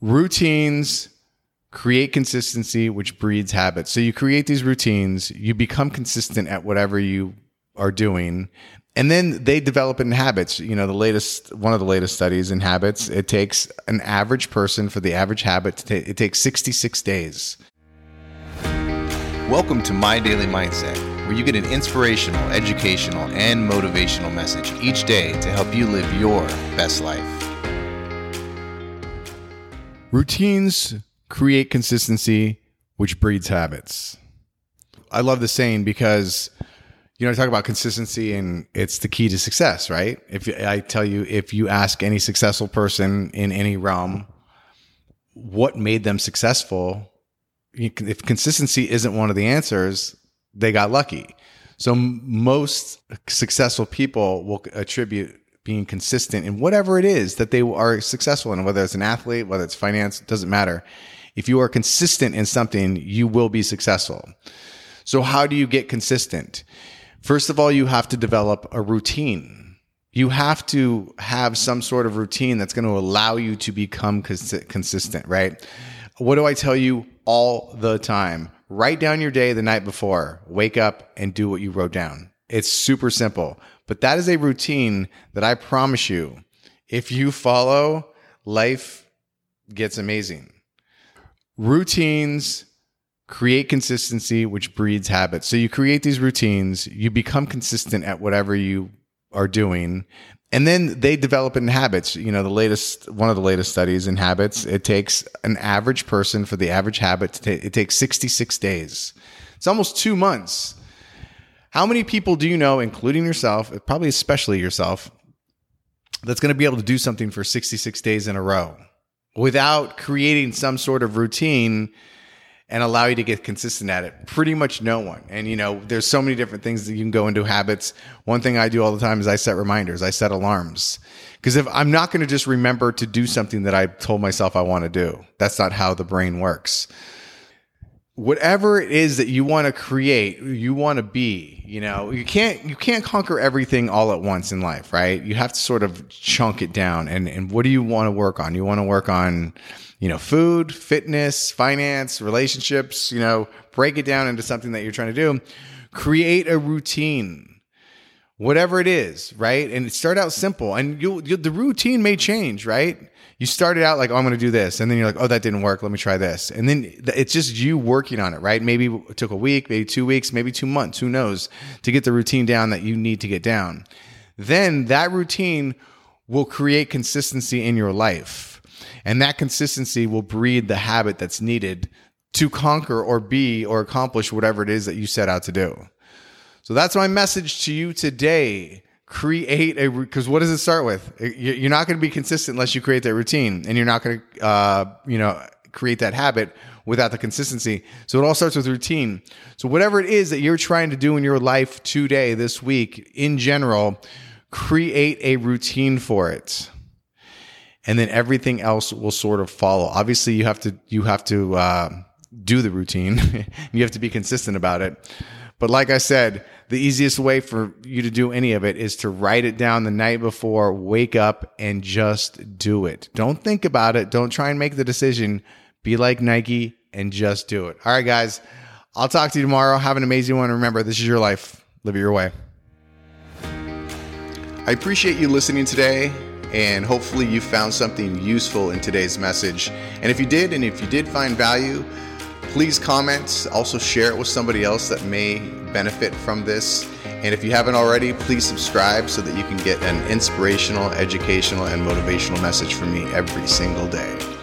Routines create consistency, which breeds habits. So you create these routines, you become consistent at whatever you are doing, and then they develop in habits. You know, the latest, one of the latest studies in habits, it takes an average person for the average habit to take, it takes 66 days. Welcome to My Daily Mindset, where you get an inspirational, educational, and motivational message each day to help you live your best life. Routines create consistency, which breeds habits. I love the saying because you know I talk about consistency and it's the key to success, right? If I tell you if you ask any successful person in any realm what made them successful, if consistency isn't one of the answers, they got lucky. So most successful people will attribute being consistent in whatever it is that they are successful in, whether it's an athlete, whether it's finance, doesn't matter. If you are consistent in something, you will be successful. So how do you get consistent? First of all, you have to develop a routine. You have to have some sort of routine that's going to allow you to become cons- consistent, right? What do I tell you all the time? Write down your day the night before, wake up and do what you wrote down. It's super simple, but that is a routine that I promise you, if you follow, life gets amazing. Routines create consistency, which breeds habits. So you create these routines, you become consistent at whatever you are doing, and then they develop in habits. You know, the latest, one of the latest studies in habits, it takes an average person for the average habit to take, it takes 66 days. It's almost two months. How many people do you know, including yourself, probably especially yourself, that's going to be able to do something for 66 days in a row? without creating some sort of routine and allow you to get consistent at it? Pretty much no one. And you know, there's so many different things that you can go into habits. One thing I do all the time is I set reminders, I set alarms. Because if I'm not going to just remember to do something that I told myself I want to do, that's not how the brain works whatever it is that you want to create you want to be you know? You can't you can't conquer everything all at once in life right? You have to sort of chunk it down. And and what do you want to work on? You want to work on you know food fitness finance relationships you know? Break it down into something that you're trying to do. Create a routine. Whatever it is right? And start out simple. And you the routine may change right you started out like, oh, I'm going to do this. And then you're like, oh, that didn't work. Let me try this. And then it's just you working on it, right? Maybe it took a week, maybe two weeks, maybe two months. Who knows to get the routine down that you need to get down. Then that routine will create consistency in your life. And that consistency will breed the habit that's needed to conquer or be or accomplish whatever it is that you set out to do. So that's my message to you today create a because what does it start with? You're not going to be consistent unless you create that routine and you're not going to uh, you know create that habit without the consistency. So it all starts with routine. So whatever it is that you're trying to do in your life today this week in general create a routine for it. And then everything else will sort of follow. Obviously you have to you have to uh, do the routine. You have to be consistent about it but like I said, the easiest way for you to do any of it is to write it down the night before, wake up and just do it. Don't think about it. Don't try and make the decision. Be like Nike and just do it. All right, guys. I'll talk to you tomorrow. Have an amazing one. Remember, this is your life. Live it your way. I appreciate you listening today, and hopefully, you found something useful in today's message. And if you did, and if you did find value, Please comment, also share it with somebody else that may benefit from this. And if you haven't already, please subscribe so that you can get an inspirational, educational, and motivational message from me every single day.